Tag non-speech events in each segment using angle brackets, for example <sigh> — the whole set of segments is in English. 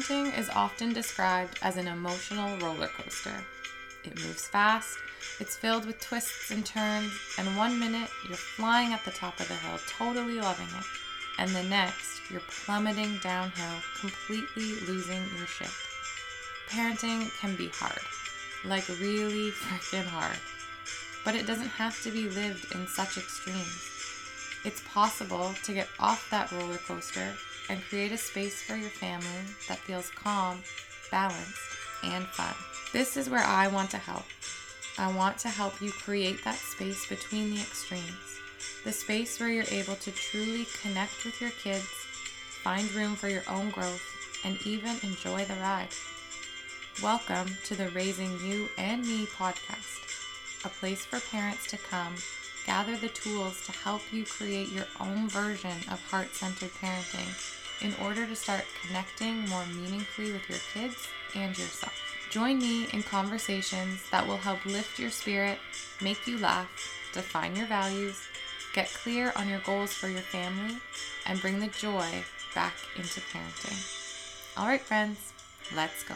Parenting is often described as an emotional roller coaster. It moves fast, it's filled with twists and turns, and one minute you're flying at the top of the hill, totally loving it, and the next you're plummeting downhill, completely losing your shit. Parenting can be hard, like really freaking hard, but it doesn't have to be lived in such extremes. It's possible to get off that roller coaster and create a space for your family that feels calm, balanced, and fun. This is where I want to help. I want to help you create that space between the extremes, the space where you're able to truly connect with your kids, find room for your own growth, and even enjoy the ride. Welcome to the Raising You and Me podcast, a place for parents to come gather the tools to help you create your own version of heart centered parenting in order to start connecting more meaningfully with your kids and yourself. Join me in conversations that will help lift your spirit, make you laugh, define your values, get clear on your goals for your family, and bring the joy back into parenting. All right, friends, let's go.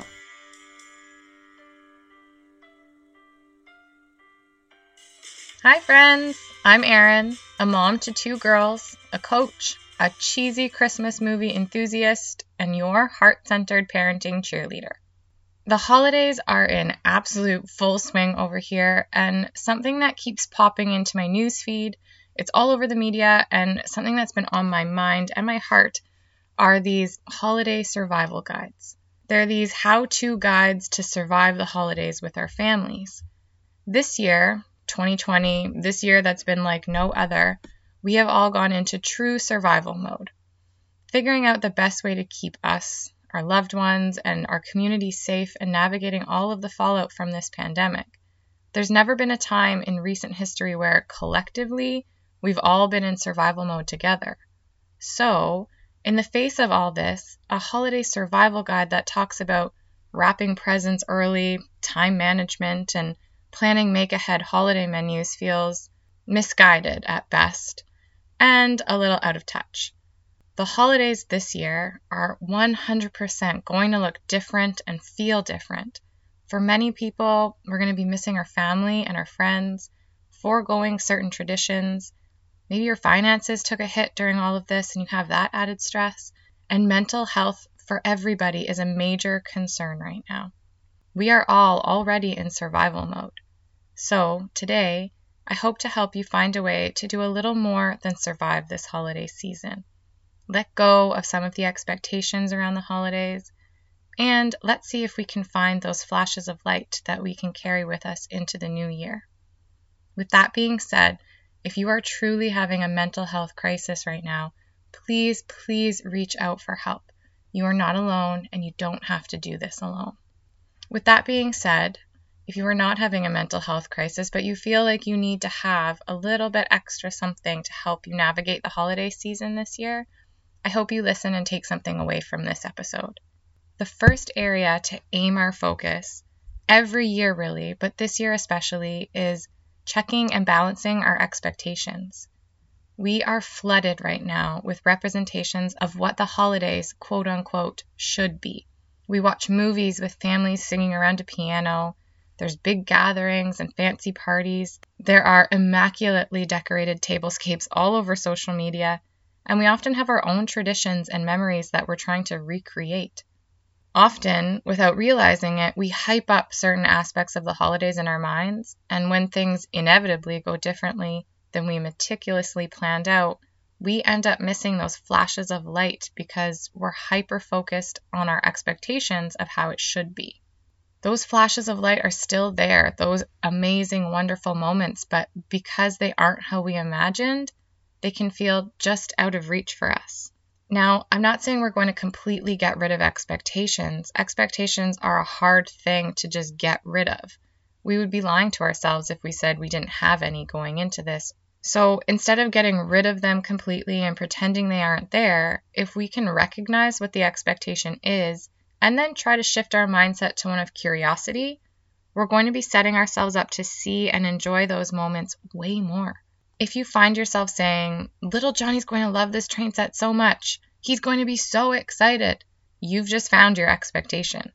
Hi, friends. I'm Erin, a mom to two girls, a coach, a cheesy Christmas movie enthusiast, and your heart centered parenting cheerleader. The holidays are in absolute full swing over here, and something that keeps popping into my newsfeed, it's all over the media, and something that's been on my mind and my heart are these holiday survival guides. They're these how to guides to survive the holidays with our families. This year, 2020, this year that's been like no other, we have all gone into true survival mode. Figuring out the best way to keep us, our loved ones, and our community safe and navigating all of the fallout from this pandemic. There's never been a time in recent history where collectively we've all been in survival mode together. So, in the face of all this, a holiday survival guide that talks about wrapping presents early, time management, and planning make ahead holiday menus feels misguided at best and a little out of touch. The holidays this year are 100% going to look different and feel different. For many people, we're going to be missing our family and our friends, foregoing certain traditions. Maybe your finances took a hit during all of this and you have that added stress. And mental health for everybody is a major concern right now. We are all already in survival mode. So, today, I hope to help you find a way to do a little more than survive this holiday season. Let go of some of the expectations around the holidays, and let's see if we can find those flashes of light that we can carry with us into the new year. With that being said, if you are truly having a mental health crisis right now, please, please reach out for help. You are not alone and you don't have to do this alone. With that being said, if you are not having a mental health crisis, but you feel like you need to have a little bit extra something to help you navigate the holiday season this year, I hope you listen and take something away from this episode. The first area to aim our focus, every year really, but this year especially, is checking and balancing our expectations. We are flooded right now with representations of what the holidays, quote unquote, should be. We watch movies with families singing around a piano there's big gatherings and fancy parties. There are immaculately decorated tablescapes all over social media, and we often have our own traditions and memories that we're trying to recreate. Often, without realizing it, we hype up certain aspects of the holidays in our minds, and when things inevitably go differently than we meticulously planned out, we end up missing those flashes of light because we're hyper focused on our expectations of how it should be those flashes of light are still there, those amazing, wonderful moments, but because they aren't how we imagined, they can feel just out of reach for us. Now, I'm not saying we're going to completely get rid of expectations. Expectations are a hard thing to just get rid of. We would be lying to ourselves if we said we didn't have any going into this. So instead of getting rid of them completely and pretending they aren't there, if we can recognize what the expectation is and then try to shift our mindset to one of curiosity, we're going to be setting ourselves up to see and enjoy those moments way more. If you find yourself saying, Little Johnny's going to love this train set so much, he's going to be so excited, you've just found your expectation.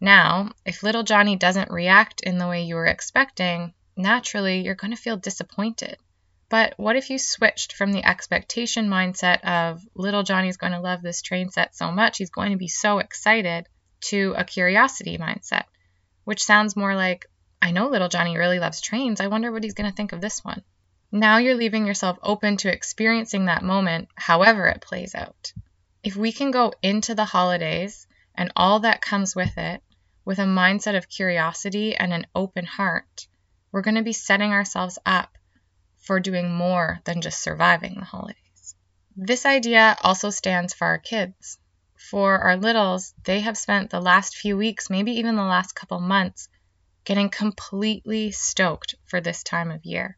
Now, if little Johnny doesn't react in the way you were expecting, naturally you're going to feel disappointed. But what if you switched from the expectation mindset of little Johnny's going to love this train set so much, he's going to be so excited, to a curiosity mindset, which sounds more like, I know little Johnny really loves trains. I wonder what he's going to think of this one. Now you're leaving yourself open to experiencing that moment, however it plays out. If we can go into the holidays and all that comes with it with a mindset of curiosity and an open heart, we're going to be setting ourselves up for doing more than just surviving the holidays. This idea also stands for our kids. For our littles, they have spent the last few weeks, maybe even the last couple months, getting completely stoked for this time of year.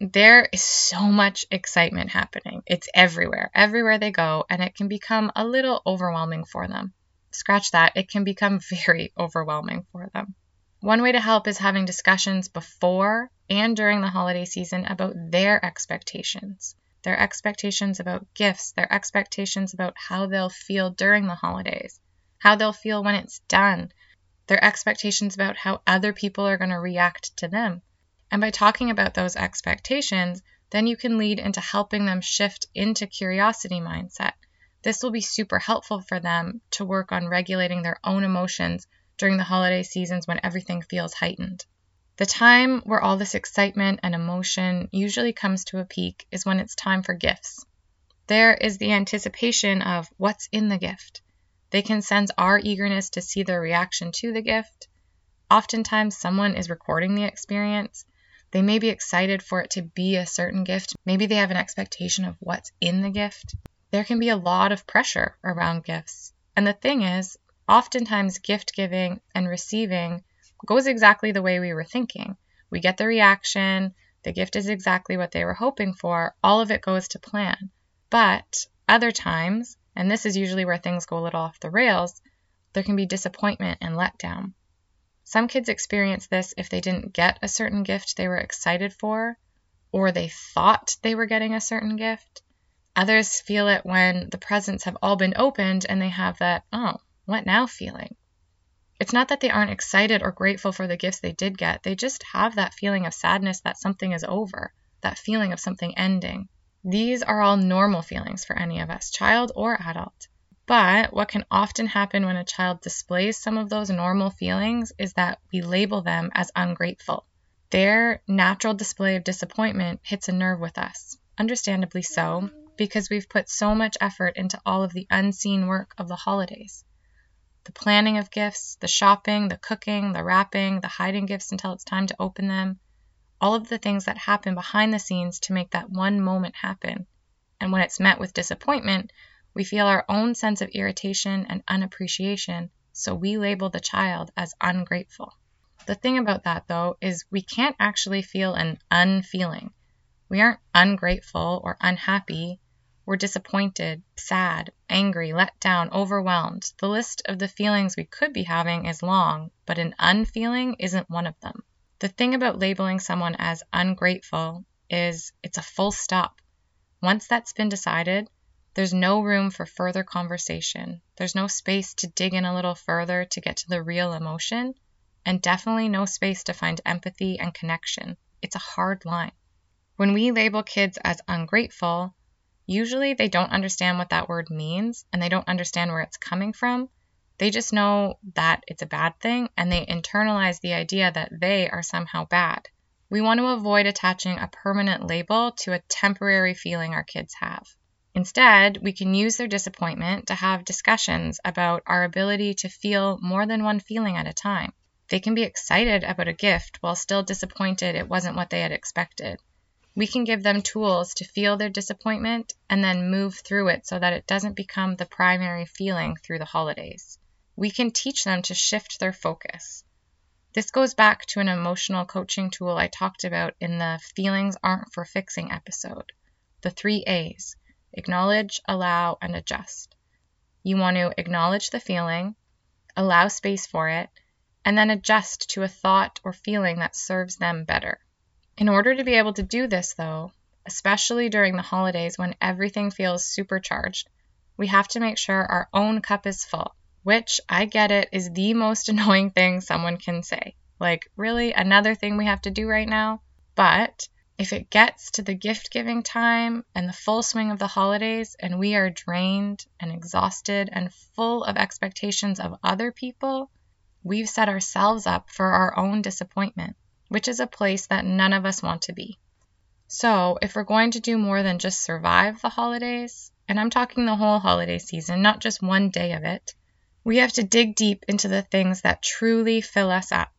There is so much excitement happening. It's everywhere, everywhere they go, and it can become a little overwhelming for them. Scratch that, it can become <laughs> very overwhelming for them. One way to help is having discussions before and during the holiday season about their expectations their expectations about gifts, their expectations about how they'll feel during the holidays, how they'll feel when it's done, their expectations about how other people are going to react to them. And by talking about those expectations, then you can lead into helping them shift into curiosity mindset. This will be super helpful for them to work on regulating their own emotions during the holiday seasons when everything feels heightened. The time where all this excitement and emotion usually comes to a peak is when it's time for gifts. There is the anticipation of what's in the gift. They can sense our eagerness to see their reaction to the gift. Oftentimes, someone is recording the experience. They may be excited for it to be a certain gift. Maybe they have an expectation of what's in the gift. There can be a lot of pressure around gifts. And the thing is, oftentimes, gift giving and receiving goes exactly the way we were thinking. We get the reaction, the gift is exactly what they were hoping for, all of it goes to plan. But other times, and this is usually where things go a little off the rails, there can be disappointment and letdown. Some kids experience this if they didn't get a certain gift they were excited for, or they thought they were getting a certain gift. Others feel it when the presents have all been opened and they have that, oh, what now feeling. It's not that they aren't excited or grateful for the gifts they did get, they just have that feeling of sadness that something is over, that feeling of something ending. These are all normal feelings for any of us, child or adult. But what can often happen when a child displays some of those normal feelings is that we label them as ungrateful. Their natural display of disappointment hits a nerve with us, understandably so, because we've put so much effort into all of the unseen work of the holidays the planning of gifts, the shopping, the cooking, the wrapping, the hiding gifts until it's time to open them, all of the things that happen behind the scenes to make that one moment happen. And when it's met with disappointment, we feel our own sense of irritation and unappreciation, so we label the child as ungrateful. The thing about that, though, is we can't actually feel an unfeeling. We aren't ungrateful or unhappy. We're disappointed, sad, angry, let down, overwhelmed. The list of the feelings we could be having is long, but an unfeeling isn't one of them. The thing about labeling someone as ungrateful is it's a full stop. Once that's been decided, there's no room for further conversation. There's no space to dig in a little further to get to the real emotion, and definitely no space to find empathy and connection. It's a hard line. When we label kids as ungrateful, Usually they don't understand what that word means and they don't understand where it's coming from. They just know that it's a bad thing and they internalize the idea that they are somehow bad. We want to avoid attaching a permanent label to a temporary feeling our kids have. Instead, we can use their disappointment to have discussions about our ability to feel more than one feeling at a time. They can be excited about a gift while still disappointed it wasn't what they had expected. We can give them tools to feel their disappointment and then move through it so that it doesn't become the primary feeling through the holidays. We can teach them to shift their focus. This goes back to an emotional coaching tool I talked about in the Feelings Aren't for Fixing episode. The three A's acknowledge, allow, and adjust. You want to acknowledge the feeling, allow space for it, and then adjust to a thought or feeling that serves them better. In order to be able to do this, though, especially during the holidays when everything feels supercharged, we have to make sure our own cup is full, which I get it is the most <laughs> annoying thing someone can say. Like, really? Another thing we have to do right now? But if it gets to the gift giving time and the full swing of the holidays, and we are drained and exhausted and full of expectations of other people, we've set ourselves up for our own disappointment, which is a place that none of us want to be. So, if we're going to do more than just survive the holidays, and I'm talking the whole holiday season, not just one day of it, we have to dig deep into the things that truly fill us up.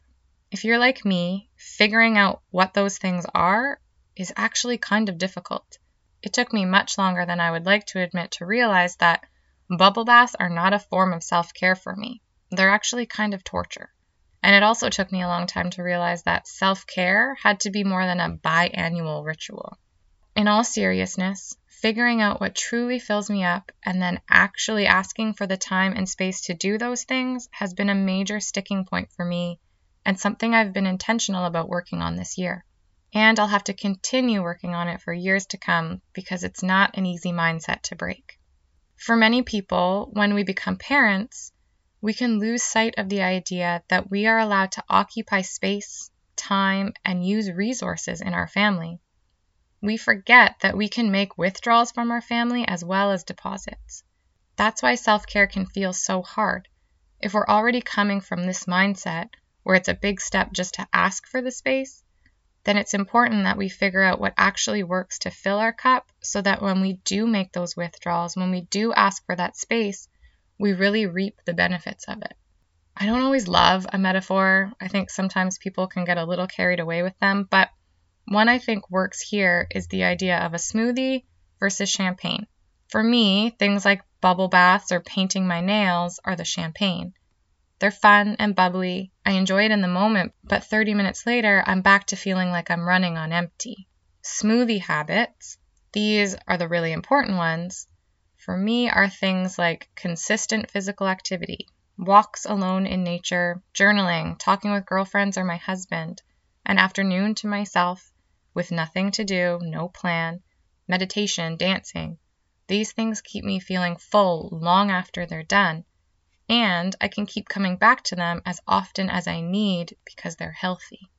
If you're like me, figuring out what those things are is actually kind of difficult. It took me much longer than I would like to admit to realize that bubble baths are not a form of self care for me. They're actually kind of torture. And it also took me a long time to realize that self care had to be more than a biannual ritual. In all seriousness, figuring out what truly fills me up and then actually asking for the time and space to do those things has been a major sticking point for me and something I've been intentional about working on this year. And I'll have to continue working on it for years to come because it's not an easy mindset to break. For many people, when we become parents, we can lose sight of the idea that we are allowed to occupy space, time, and use resources in our family. We forget that we can make withdrawals from our family as well as deposits. That's why self care can feel so hard. If we're already coming from this mindset, where it's a big step just to ask for the space, then it's important that we figure out what actually works to fill our cup so that when we do make those withdrawals, when we do ask for that space, we really reap the benefits of it. I don't always love a metaphor. I think sometimes people can get a little carried away with them, but one I think works here is the idea of a smoothie versus champagne. For me, things like bubble baths or painting my nails are the champagne. They're fun and bubbly. I enjoy it in the moment, but 30 minutes later, I'm back to feeling like I'm running on empty. Smoothie habits, these are the really important ones, for me are things like consistent physical activity, walks alone in nature, journaling, talking with girlfriends or my husband, an afternoon to myself with nothing to do, no plan, meditation, dancing. These things keep me feeling full long after they're done and I can keep coming back to them as often as I need because they're healthy.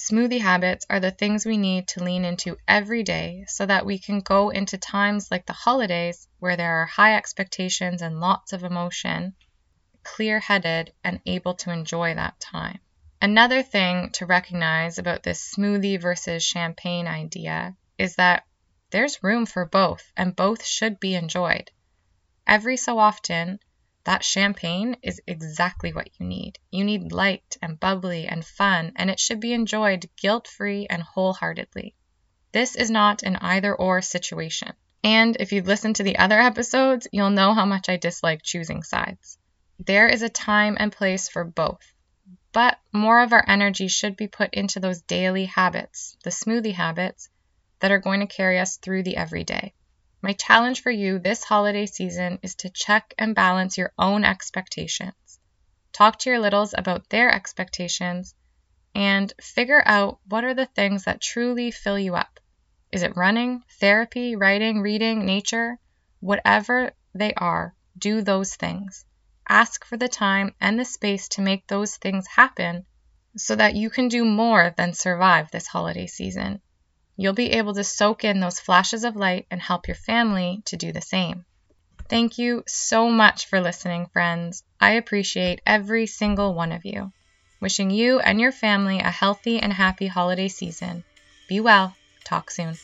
Smoothie habits are the things we need to lean into every day so that we can go into times like the holidays where there are high expectations and lots of emotion, clear headed and able to enjoy that time. Another thing to recognize about this smoothie versus champagne idea is that there's room for both and both should be enjoyed. Every so often, that champagne is exactly what you need. You need light and bubbly and fun, and it should be enjoyed guilt free and wholeheartedly. This is not an either or situation. And if you've listened to the other episodes, you'll know how much I dislike choosing sides. There is a time and place for both, but more of our energy should be put into those daily habits, the smoothie habits, that are going to carry us through the everyday. My challenge for you this holiday season is to check and balance your own expectations. Talk to your littles about their expectations and figure out what are the things that truly fill you up. Is it running, therapy, writing, reading, nature? Whatever they are, do those things. Ask for the time and the space to make those things happen so that you can do more than survive this holiday season you'll be able to soak in those flashes of light and help your family to do the same. Thank you so much for listening, friends. I appreciate every single one of you. Wishing you and your family a healthy and happy holiday season. Be well. Talk soon.